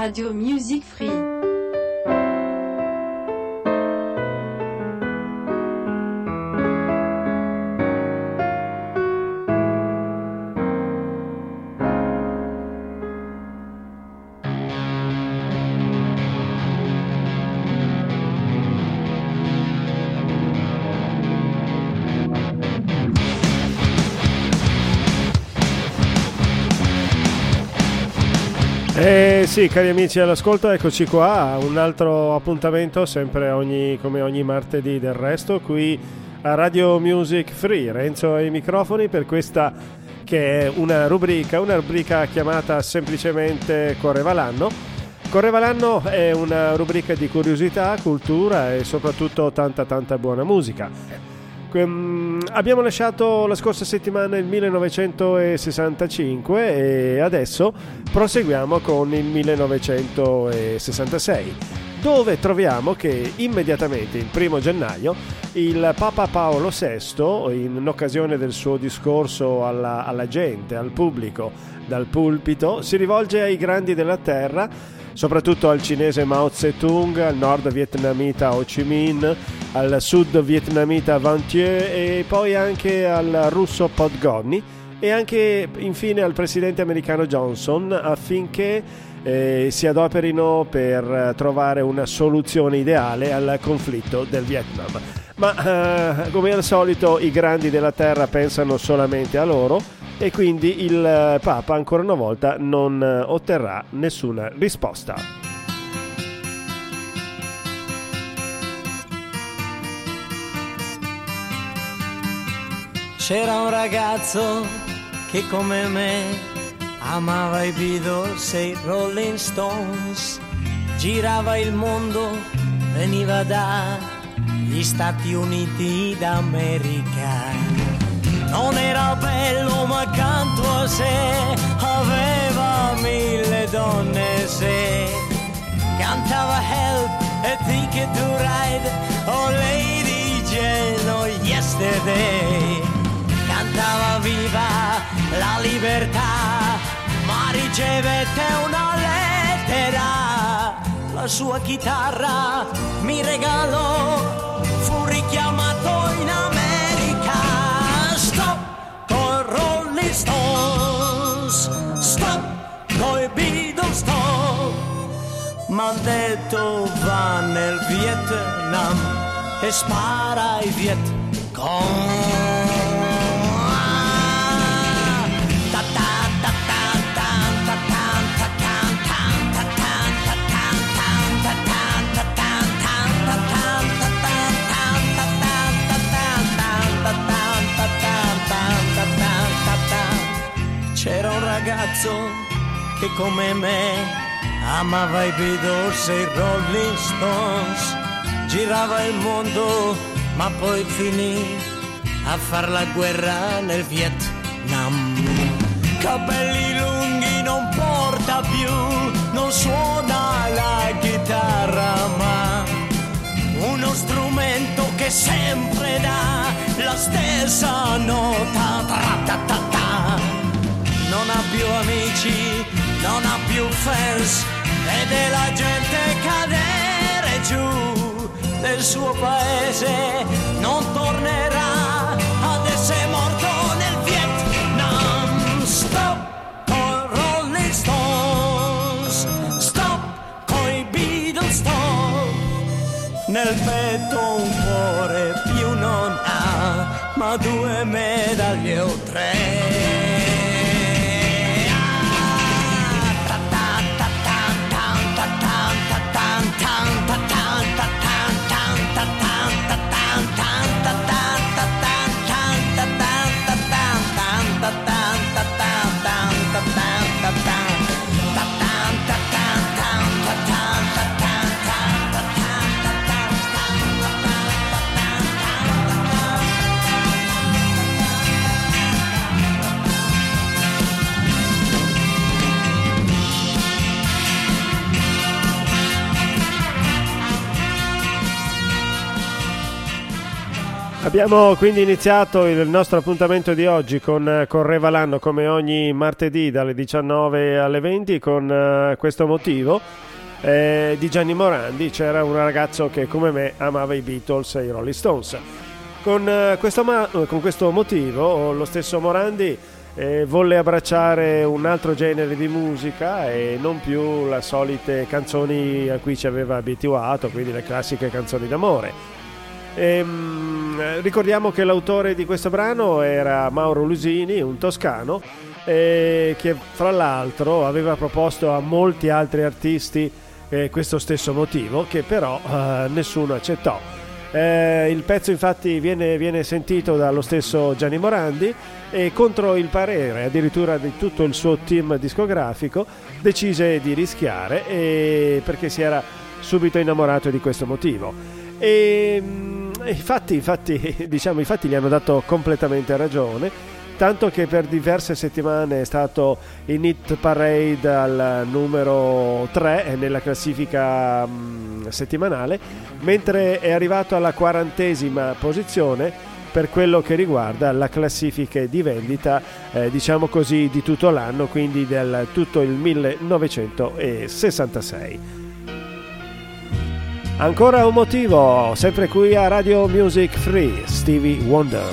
Radio Music Free. Sì, cari amici all'ascolto, eccoci qua, un altro appuntamento sempre ogni, come ogni martedì del resto qui a Radio Music Free. Renzo ai microfoni per questa che è una rubrica, una rubrica chiamata semplicemente Correva l'anno. Correva l'anno è una rubrica di curiosità, cultura e soprattutto tanta tanta buona musica. Ehm, abbiamo lasciato la scorsa settimana il 1965 e adesso proseguiamo con il 1966 dove troviamo che immediatamente il primo gennaio il Papa Paolo VI, in occasione del suo discorso alla, alla gente, al pubblico, dal pulpito, si rivolge ai grandi della terra soprattutto al cinese Mao Zedong, al nord vietnamita Ho Chi Minh, al sud vietnamita Van Thieu e poi anche al russo Podgorny e anche infine al presidente americano Johnson affinché eh, si adoperino per trovare una soluzione ideale al conflitto del Vietnam. Ma eh, come al solito i grandi della terra pensano solamente a loro e quindi il eh, Papa ancora una volta non eh, otterrà nessuna risposta. C'era un ragazzo che come me amava i Beatles e i Rolling Stones, girava il mondo, veniva dagli Stati Uniti d'America non era bello ma accanto a sé aveva mille donne se cantava Help e Ticket to Ride oh Lady Jane oh Yesterday. Cantava viva la libertà ma ricevette una lettera. La sua chitarra mi regalò fu richiamato in America Stones, stop, coi Beatles stop. M'han detto va nel Vietnam e spara ai Viet come me amava i Beatles e i Rolling Stones, girava il mondo ma poi finì a far la guerra nel Vietnam. Capelli lunghi non porta più, non suona la chitarra ma uno strumento che sempre dà la stessa nota. Ta-ta-ta-ta non ha più amici, non ha più fans vede la gente cadere giù nel suo paese, non tornerà ad essere morto nel Vietnam. Stop con Rolling Stones, stop con i Beatles, stop. Nel petto un cuore più non ha, ma due medaglie o tre. Abbiamo quindi iniziato il nostro appuntamento di oggi con Correva l'anno come ogni martedì dalle 19 alle 20 con uh, questo motivo eh, di Gianni Morandi. C'era un ragazzo che come me amava i Beatles e i Rolling Stones. Con, uh, questo, ma- con questo, motivo lo stesso Morandi eh, volle abbracciare un altro genere di musica e non più le solite canzoni a cui ci aveva abituato, quindi le classiche canzoni d'amore Ehm, ricordiamo che l'autore di questo brano era Mauro Lusini, un toscano, eh, che fra l'altro aveva proposto a molti altri artisti eh, questo stesso motivo, che però eh, nessuno accettò. Eh, il pezzo infatti viene, viene, sentito dallo stesso Gianni Morandi e contro il parere addirittura di tutto il suo team discografico decise di rischiare perché si era subito innamorato di questo motivo. E, infatti, infatti, diciamo, infatti gli hanno dato completamente ragione tanto che per diverse settimane è stato in hit parade al numero 3 nella classifica mh, settimanale, mentre è arrivato alla quarantesima posizione per quello che riguarda la classifica di vendita, eh, diciamo così, di tutto l'anno, quindi del tutto il 1966. Ancora un motivo, sempre qui a Radio Music Free, Stevie Wonder.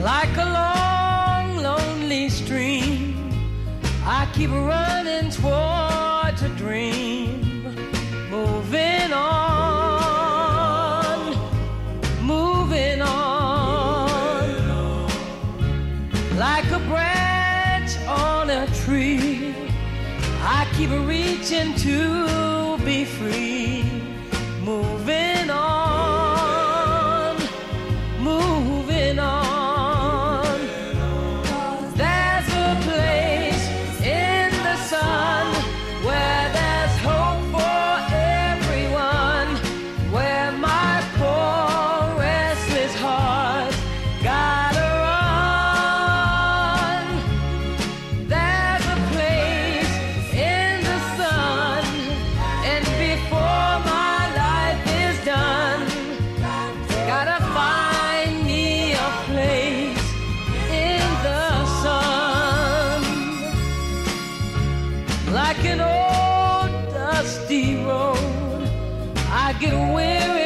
Like a long, lonely stream, I keep running towards a dream, moving on, moving on, like a branch on a tree. I keep reaching to free, like an old dusty road. I get weary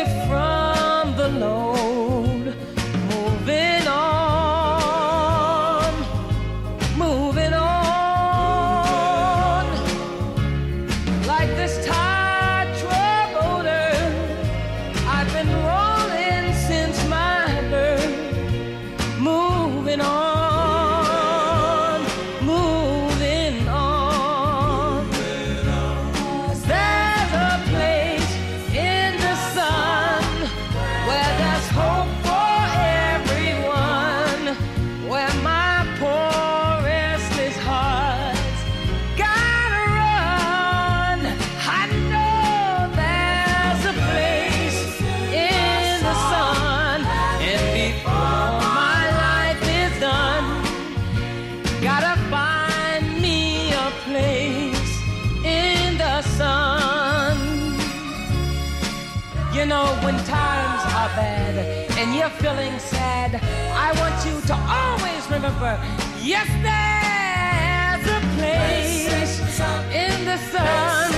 remember yes, there's a place in the sun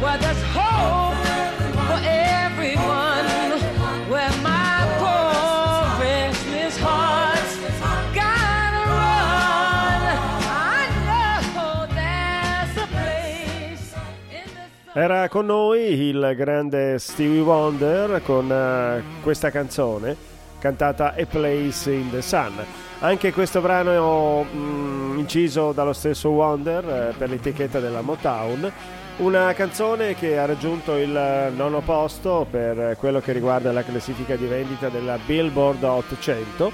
where there's hope for everyone, where my poor restless heart's gotta run. I know there's a place in the sun. Era con noi il grande Stevie Wonder con eh, questa canzone cantata A Place in the Sun. Anche questo brano mm, inciso dallo stesso Wonder eh, per l'etichetta della Motown. Una canzone che ha raggiunto il nono posto per quello che riguarda la classifica di vendita della Billboard Hot 100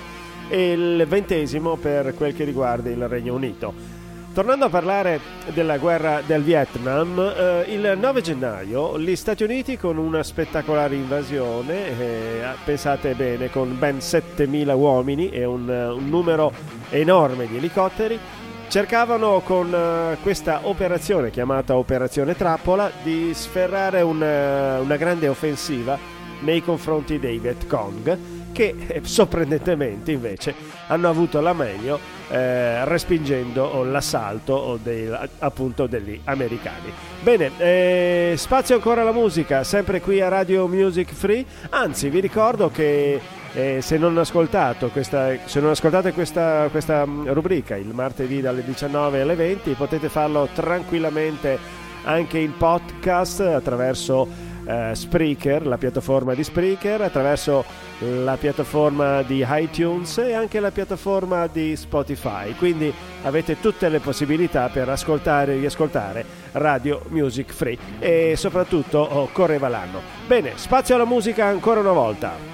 e il ventesimo per quel che riguarda il Regno Unito. Tornando a parlare della guerra del Vietnam, eh, il 9 gennaio gli Stati Uniti con una spettacolare invasione, eh, pensate bene, con ben 7.000 uomini e un, un numero enorme di elicotteri, cercavano con eh, questa operazione chiamata Operazione Trappola di sferrare una, una grande offensiva nei confronti dei Vietcong che eh, sorprendentemente invece hanno avuto la meglio eh, respingendo l'assalto dei, appunto degli americani. Bene, eh, spazio ancora alla musica, sempre qui a Radio Music Free, anzi vi ricordo che eh, se, non questa, se non ascoltate questa, questa mm, rubrica il martedì dalle 19 alle 20 potete farlo tranquillamente anche in podcast attraverso eh, Spreaker, la piattaforma di Spreaker, attraverso la piattaforma di iTunes e anche la piattaforma di Spotify. Quindi avete tutte le possibilità per ascoltare e riascoltare Radio Music Free e soprattutto oh, correva l'anno. Bene, spazio alla musica ancora una volta.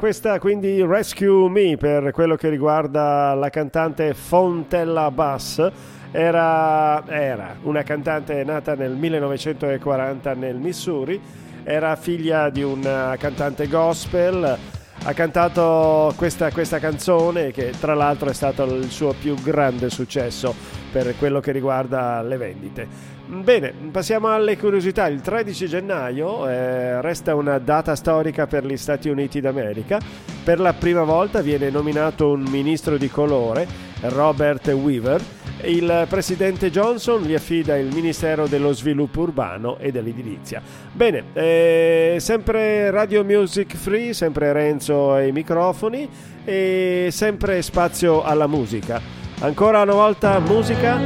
Questa quindi Rescue Me per quello che riguarda la cantante Fontella Bass. Era, era una cantante nata nel 1940 nel Missouri, era figlia di una cantante gospel, ha cantato questa, questa canzone che tra l'altro è stato il suo più grande successo per quello che riguarda le vendite. Bene, passiamo alle curiosità. Il 13 gennaio eh, resta una data storica per gli Stati Uniti d'America. Per la prima volta viene nominato un ministro di colore, Robert Weaver. Il presidente Johnson gli affida il Ministero dello Sviluppo Urbano e dell'Edilizia. Bene, eh, sempre Radio Music Free, sempre Renzo ai microfoni e sempre spazio alla musica. Ancora una volta musica.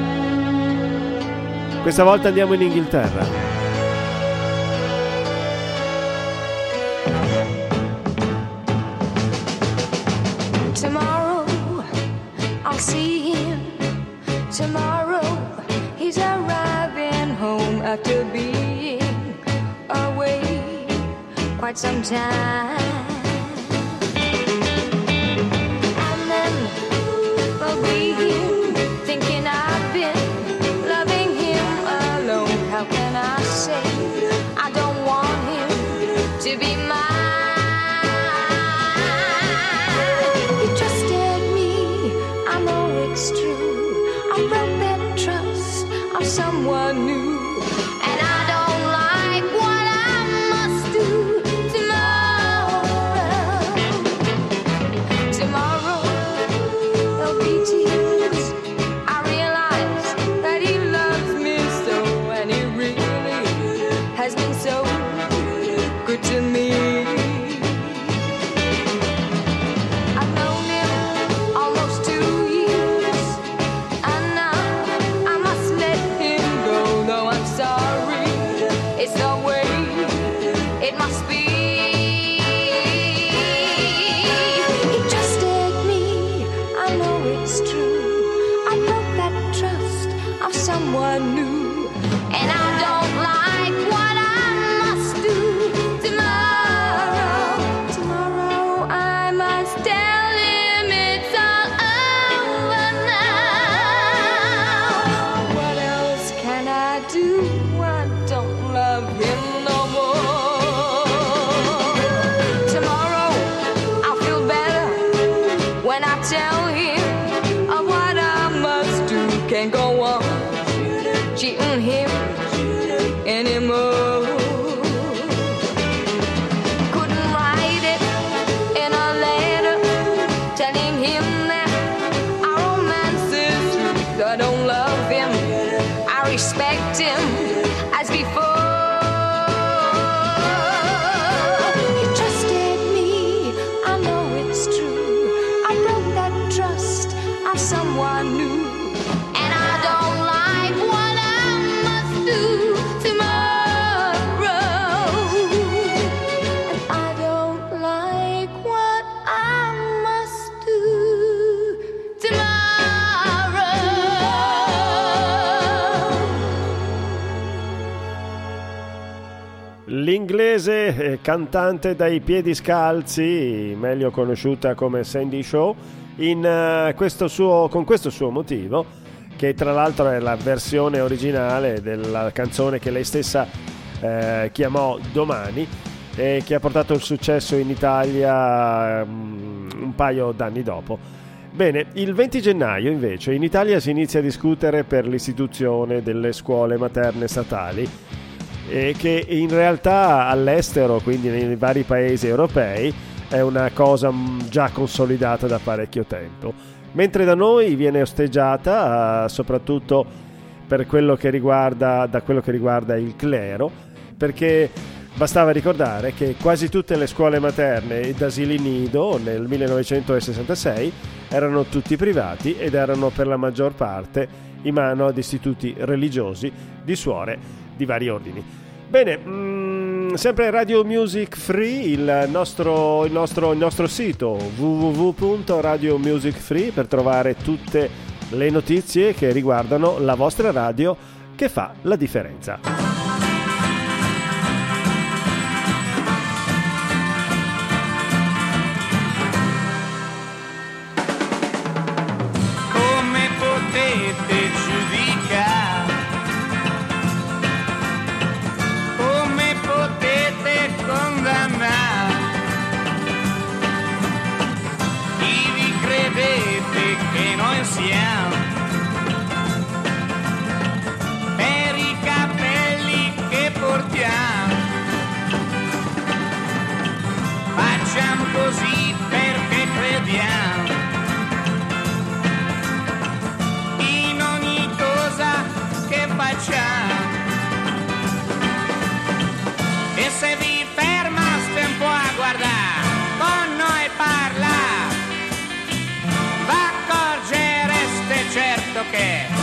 Questa volta andiamo in Inghilterra. See him. Tomorrow he's arriving home after being away quite some time. Of someone new. And I don't like what I must do tomorrow. And I don't like what I must do tomorrow. L'inglese eh, cantante dai piedi scalzi, meglio conosciuta come Sandy Shaw, in, eh, questo suo- con questo suo motivo, che tra l'altro è la versione originale della canzone che lei stessa eh, chiamò Domani e che ha portato il successo in Italia mm, un paio d'anni dopo. Bene, il 20 gennaio invece in Italia si inizia a discutere per l'istituzione delle scuole materne statali e che in realtà all'estero, quindi nei vari paesi europei, è una cosa mh, già consolidata da parecchio tempo. Mentre da noi viene osteggiata eh, soprattutto per quello che riguarda, da quello che riguarda il clero, perché bastava ricordare che quasi tutte le scuole materne ed asili nido nel 1966 erano tutti privati ed erano per la maggior parte in mano ad istituti religiosi di suore di vari ordini. Bene, mm, sempre Radio Music Free, il nostro, il nostro- il nostro sito www.radiomusicfree per trovare tutte le notizie che riguardano la vostra radio che fa la differenza. que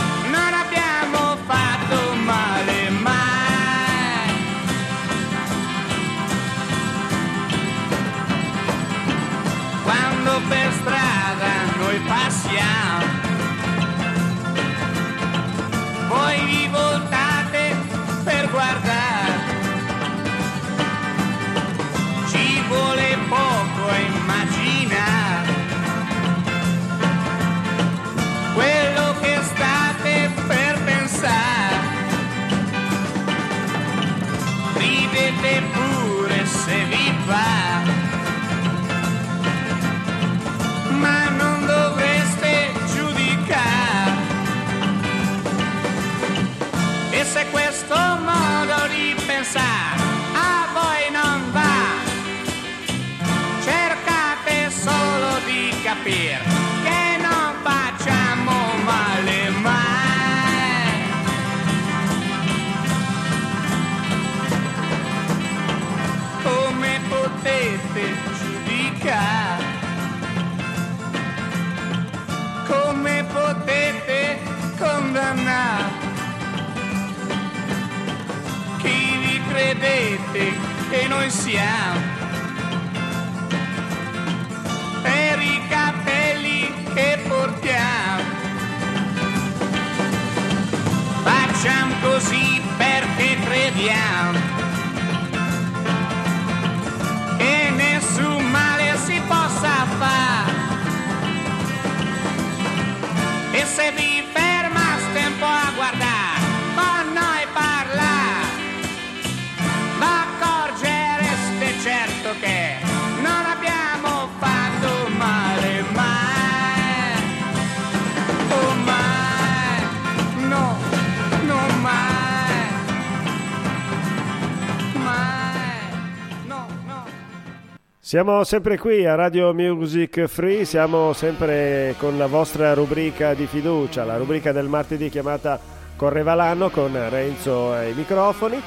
Siamo sempre qui a Radio Music Free, siamo sempre con la vostra rubrica di fiducia, la rubrica del martedì chiamata Correva l'anno con Renzo ai microfoni.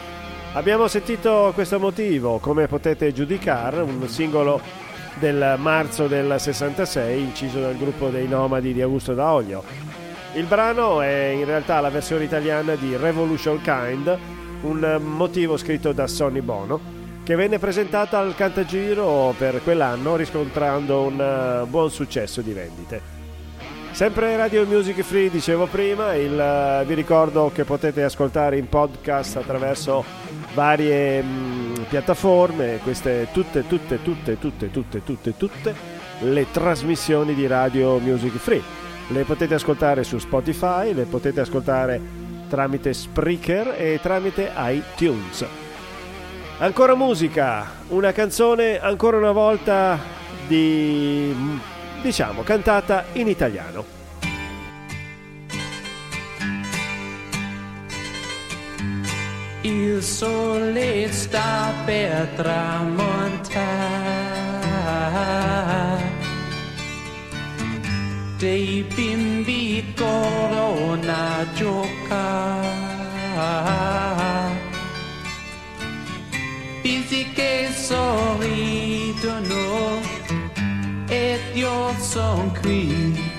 Abbiamo sentito questo motivo, come potete giudicare, un singolo del marzo del 66 inciso dal gruppo dei Nomadi di Augusto D'Aolio. Il brano è in realtà la versione italiana di Revolution Kind, un motivo scritto da Sonny Bono che venne presentata al Cantagiro per quell'anno riscontrando un eh, buon successo di vendite. Sempre Radio Music Free, dicevo prima, il, eh, vi ricordo che potete ascoltare in podcast attraverso varie mh, piattaforme, queste tutte, tutte, tutte, tutte, tutte, tutte, tutte le trasmissioni di Radio Music Free. Le potete ascoltare su Spotify, le potete ascoltare tramite Spreaker e tramite iTunes. Ancora musica, una canzone ancora una volta di diciamo cantata in italiano. Il sole sta per tramontare, dei bimbi corrono a giocare, bisi che sorridono ed io son qui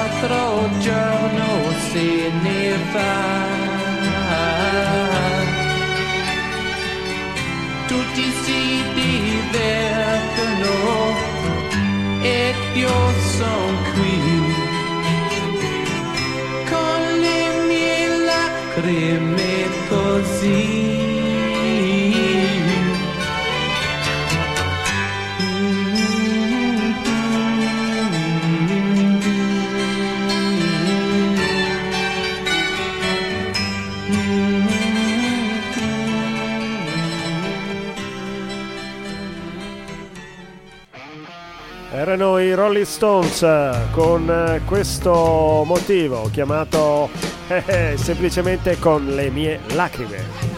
Un altro giorno se ne va. Tutti si divertono ed io son qui con le mie lacrime così. Erano i Rolling Stones con questo motivo chiamato eh, eh, semplicemente con le mie lacrime.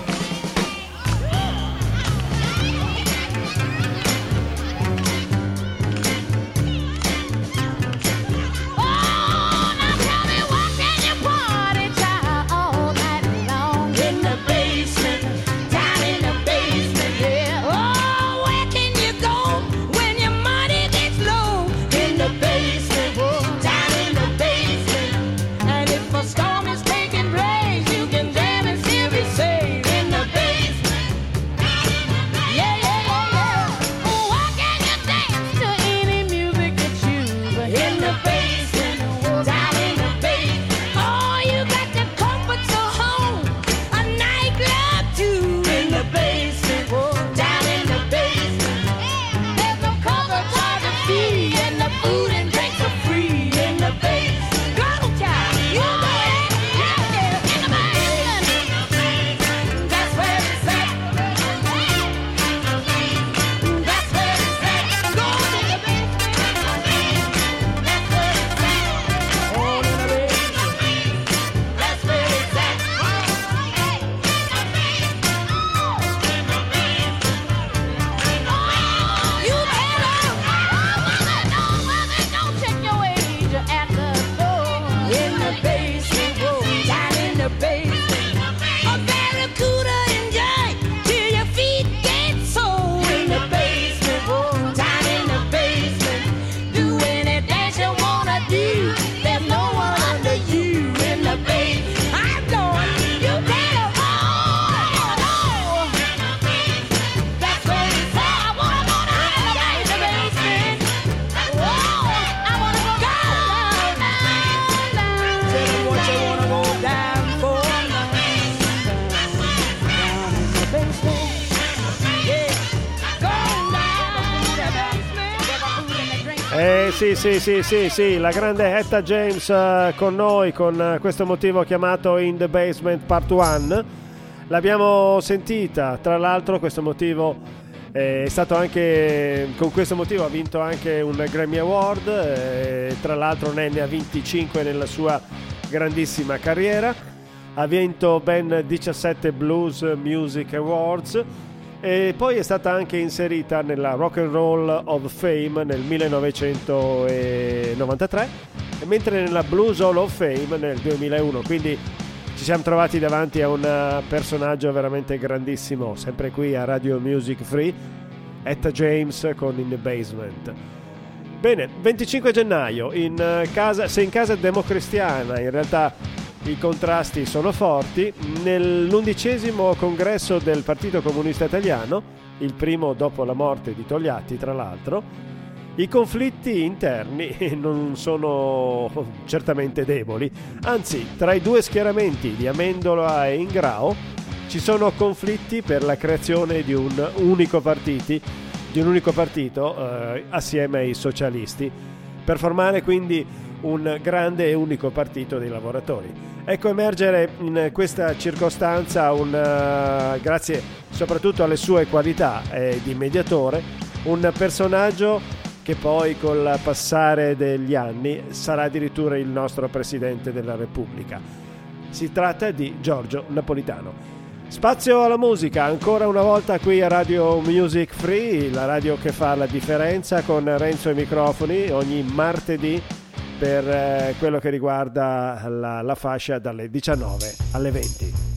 Sì, sì, sì, sì, la grande Etta James uh, con noi con uh, questo motivo chiamato In the Basement Part 1. L'abbiamo sentita, tra l'altro questo motivo eh, è stato anche, con questo motivo ha vinto anche un Grammy Award, eh, tra l'altro ne ha 25 nella sua grandissima carriera, ha vinto ben 17 Blues Music Awards e poi è stata anche inserita nella Rock and Roll of Fame nel 1993 mentre nella Blues Hall of Fame nel 2001 quindi ci siamo trovati davanti a un personaggio veramente grandissimo sempre qui a Radio Music Free Etta James con In the Basement. Bene 25 gennaio in casa, se in casa democristiana in realtà i contrasti sono forti. Nell'undicesimo congresso del Partito Comunista Italiano, il primo dopo la morte di Togliatti tra l'altro, i conflitti interni non sono certamente deboli, anzi tra i due schieramenti di Amendola e Ingrao ci sono conflitti per la creazione di un unico, partiti, di un unico partito eh, assieme ai socialisti, per formare quindi un grande e unico partito dei lavoratori. Ecco emergere in questa circostanza, un, uh, grazie soprattutto alle sue qualità eh, di mediatore, un personaggio che poi col passare degli anni sarà addirittura il nostro Presidente della Repubblica. Si tratta di Giorgio Napolitano. Spazio alla musica, ancora una volta qui a Radio Music Free, la radio che fa la differenza con Renzo ai microfoni ogni martedì per eh, quello che riguarda la, la fascia dalle 19 alle 20.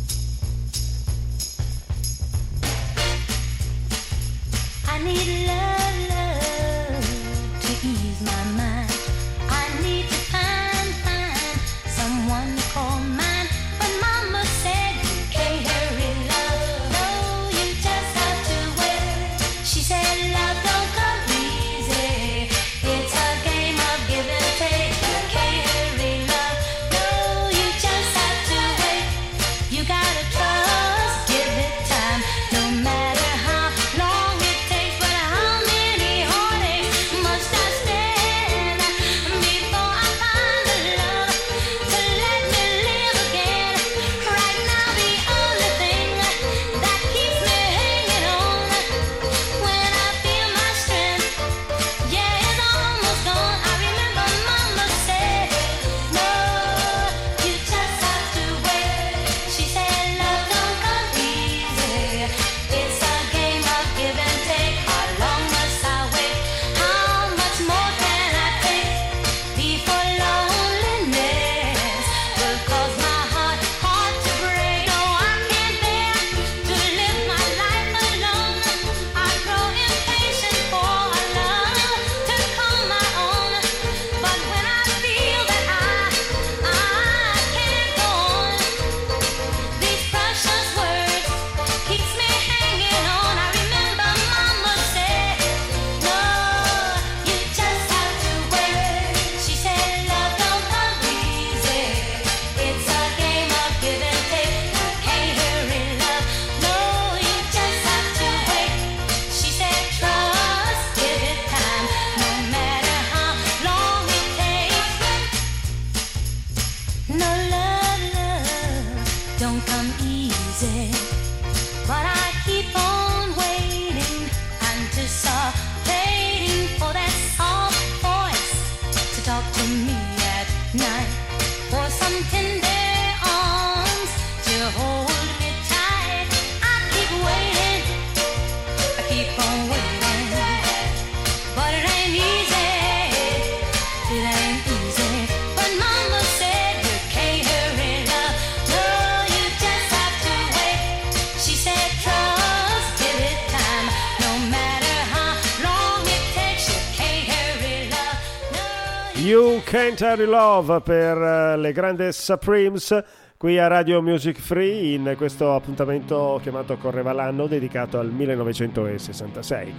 Hurry Love per eh, le grandi Supremes qui a Radio Music Free in questo appuntamento chiamato Correva l'anno dedicato al 1966.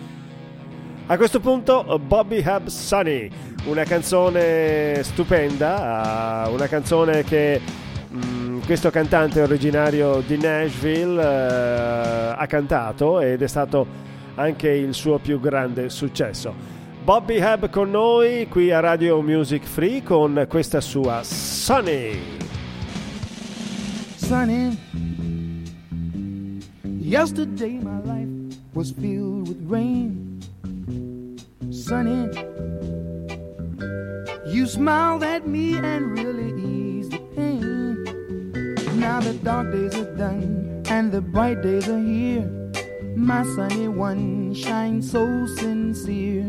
A questo punto Bobby Hub Sunny, una canzone stupenda, una canzone che mh, mm, questo cantante originario di Nashville uh, ha cantato ed è stato anche il suo più grande successo. Bobby Hub con noi qui a Radio Music Free con questa sua Sunny. Sunny. Yesterday my life was filled with rain. Sunny. You smiled at me and really eased the pain. Now the dark days are done and the bright days are here. My sunny one shines so sincere.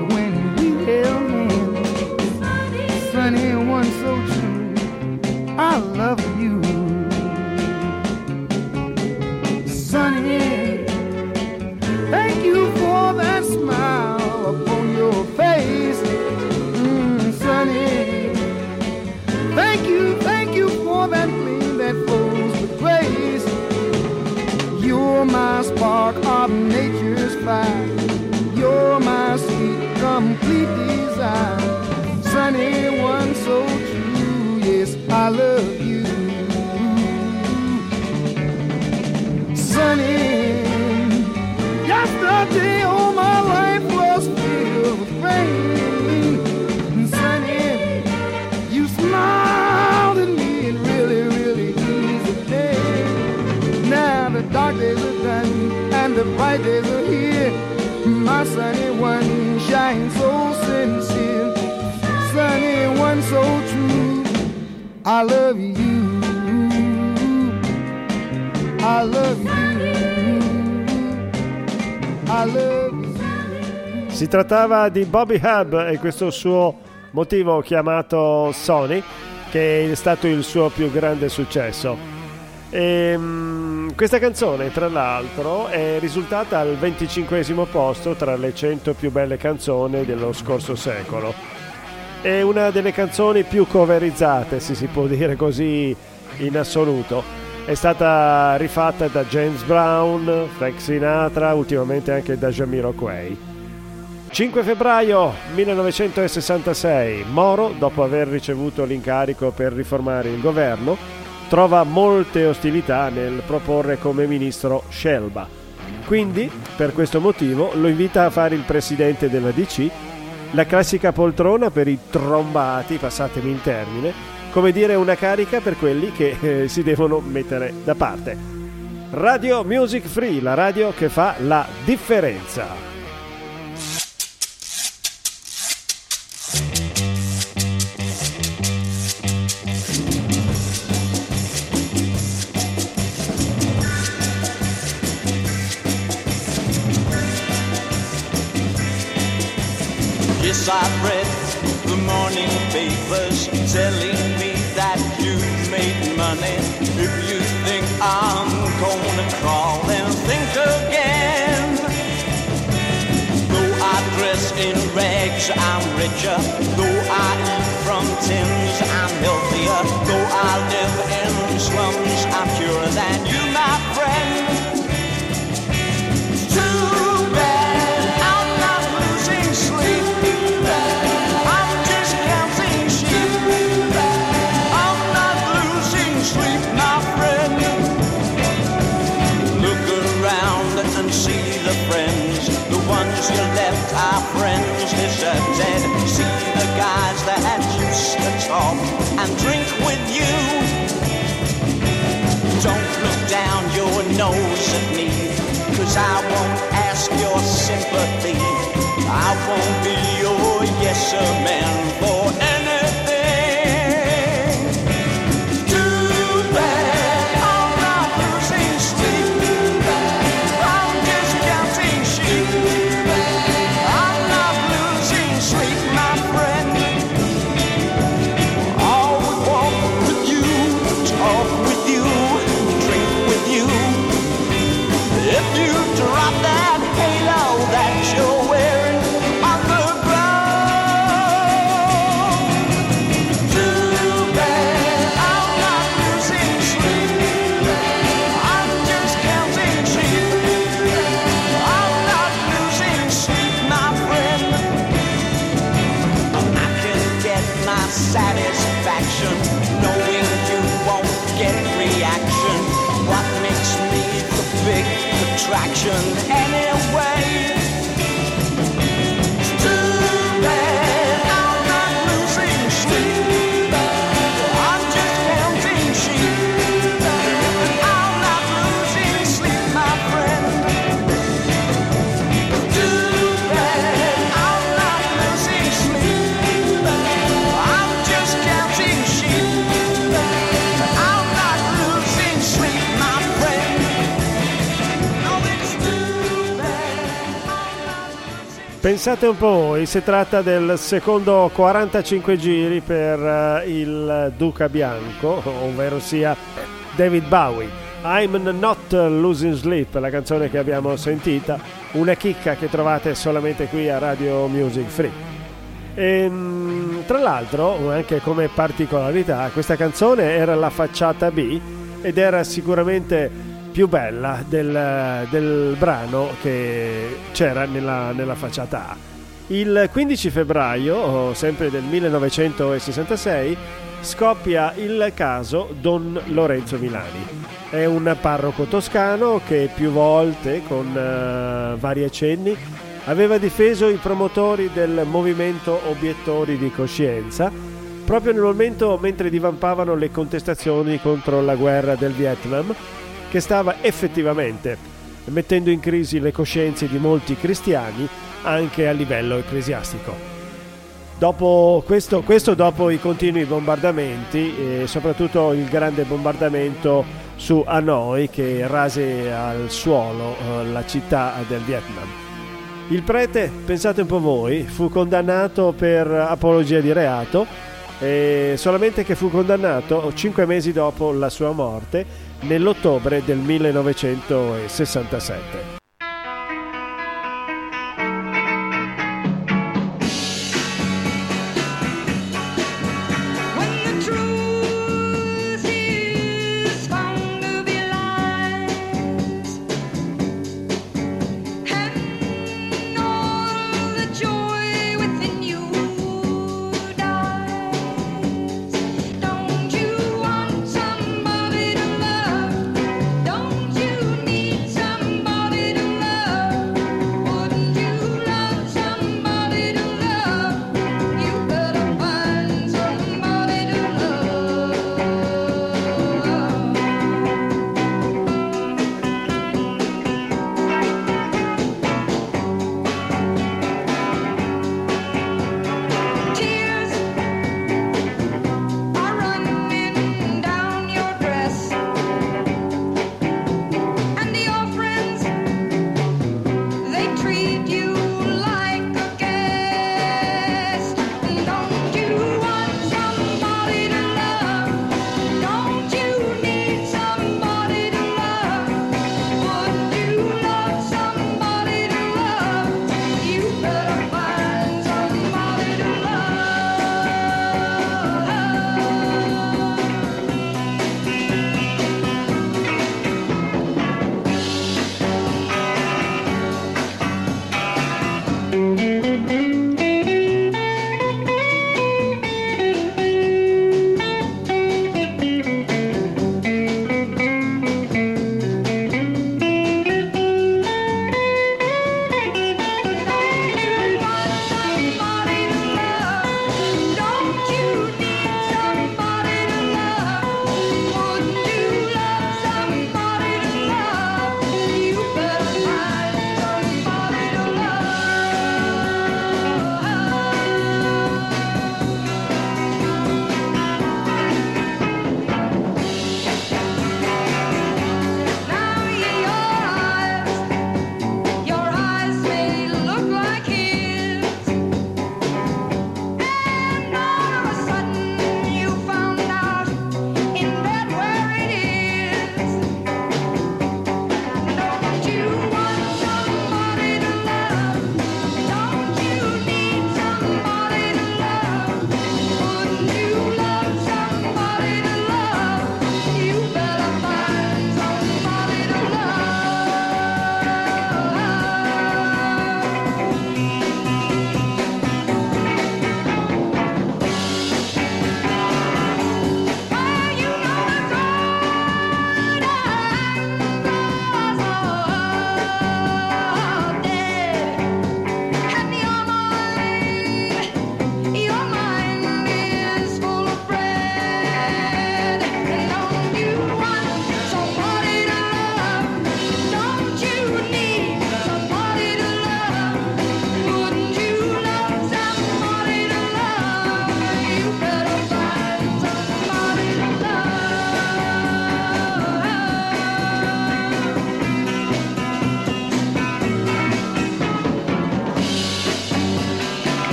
so true. I love you, Sunny. Thank you for that smile upon your face, mm, Sunny. Thank you, thank you for that gleam that flows with grace. You're my spark of nature's fire. I love you. Sunny, yesterday all my life was filled with rain. Sunny, you smiled at me and really, really eased the day. Now the dark days are done and the bright days are here. My sunny one shines so sincere sunny one so. I love you. I love you. I love you. Si trattava di Bobby Hub e questo suo motivo chiamato Sony, che è stato il suo più grande successo. E, um, questa canzone, tra l'altro, è risultata al 25 posto tra le 100 più belle canzoni dello scorso secolo è una delle canzoni più coverizzate, se si può dire così in assoluto. È stata rifatta da James Brown, Frank Sinatra, ultimamente anche da Jamiroquai. 5 febbraio 1966, Moro, dopo aver ricevuto l'incarico per riformare il governo, trova molte ostilità nel proporre come ministro Scelba. Quindi, per questo motivo, lo invita a fare il presidente della DC la classica poltrona per i trombati, passatemi il termine, come dire una carica per quelli che eh, si devono mettere da parte. Radio Music Free, la radio che fa la differenza. Papers telling me that you made money. If you think I'm gonna crawl, then think again. Though I dress in rags, I'm richer. Pensate un po' si tratta del secondo 45 giri per eh, il Duca Bianco, ovvero sia David Bowie. I'm not losing sleep, la canzone che abbiamo sentita, una chicca che trovate solamente qui a Radio Music Free. Ehm, tra l'altro, anche come particolarità, questa canzone era la facciata B ed era sicuramente più bella del, del brano che c'era nella, nella facciata A. Il 15 febbraio, oh, sempre del 1966, scoppia il caso Don Lorenzo Milani. È un parroco toscano che più volte, con eh, vari accenni, aveva difeso i promotori del movimento Obiettori di Coscienza proprio nel momento mentre divampavano le contestazioni contro la guerra del Vietnam che stava effettivamente mettendo in crisi le coscienze di molti cristiani anche a livello ecclesiastico. Dopo questo, questo dopo i continui bombardamenti soprattutto il grande bombardamento su Hanoi che rase al suolo eh, la città del Vietnam. Il prete, pensate un po' voi, fu condannato per apologia di reato solamente che fu condannato cinque mesi dopo la sua morte nell'ottobre del 1967.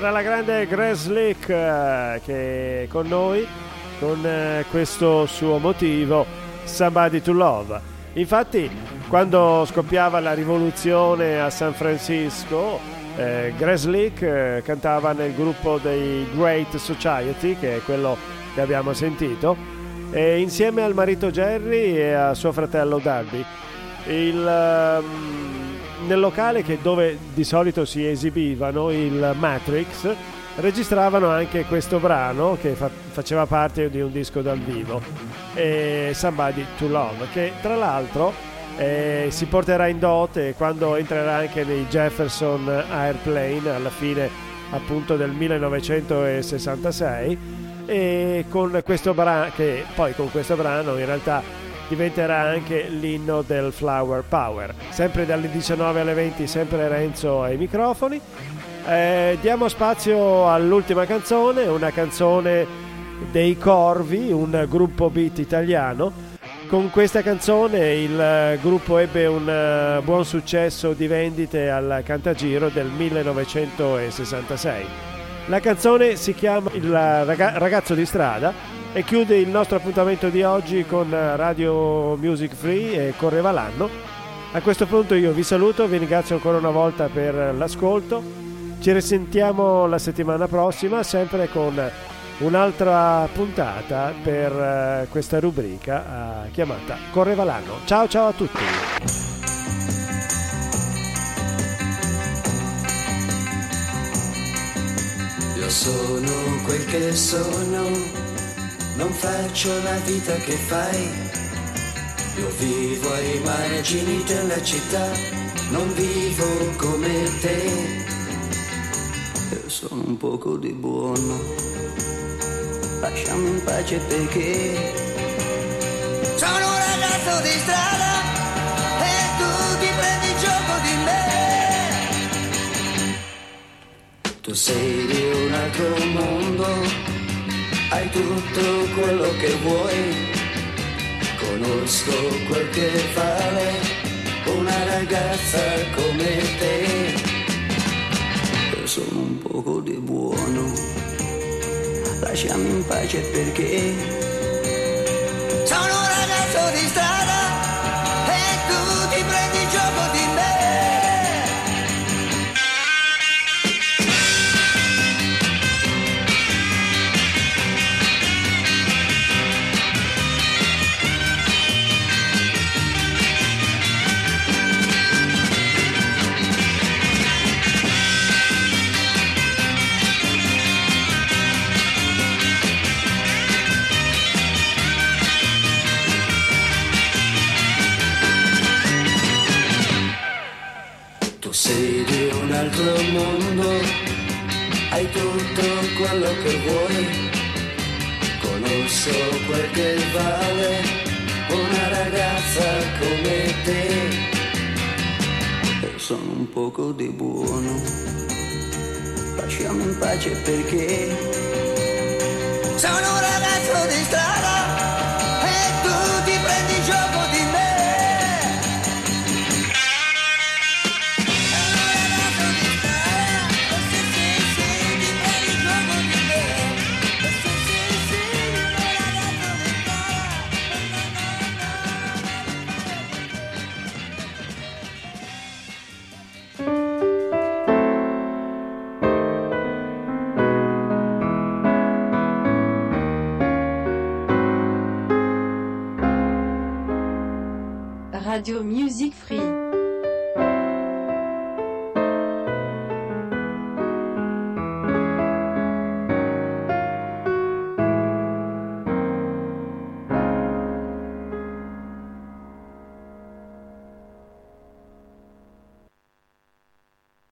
Era la grande Grace Slick eh, che è con noi con eh, questo suo motivo Somebody to Love. Infatti, quando scoppiava la rivoluzione a San Francisco, eh, Grace Slick eh, cantava nel gruppo dei Great Society, che è quello che abbiamo sentito, e insieme al marito Jerry e a suo fratello Darby. Il, ehm, nel locale che dove di solito si esibivano il Matrix registravano anche questo brano che fa- faceva parte di un disco dal vivo eh, Somebody to Love che tra l'altro eh, si porterà in dote quando entrerà anche nei Jefferson Airplane alla fine appunto del 1966 e con questo brano che poi con questo brano in realtà diventerà anche l'inno del Flower Power. Sempre dalle 19 alle 20, sempre Renzo ai microfoni. Eh, diamo spazio all'ultima canzone, una canzone dei Corvi, un gruppo beat italiano. Con questa canzone il gruppo ebbe un eh, buon successo di vendite al Cantagiro del 1966. La canzone si chiama Il raga- ragazzo di strada e chiude il nostro appuntamento di oggi con Radio Music Free e correva l'anno. A questo punto io vi saluto, vi ringrazio ancora una volta per l'ascolto. Ci risentiamo la settimana prossima sempre con un'altra puntata per eh, questa rubrica eh, chiamata Correva l'anno. Ciao ciao a tutti. Sono quel che sono, non faccio la vita che fai. Io vivo ai margini della città, non vivo come te. Io sono un poco di buono, lasciami in pace perché sono un ragazzo di strada e tu ti prendi gioco di me. Tu sei di un altro mondo, hai tutto quello che vuoi. Conosco quel che vale una ragazza come te. Io sono un poco di buono, lasciami in pace perché sono un ragazzo di poco di buono, lasciami in pace perché sono un ragazzo di strada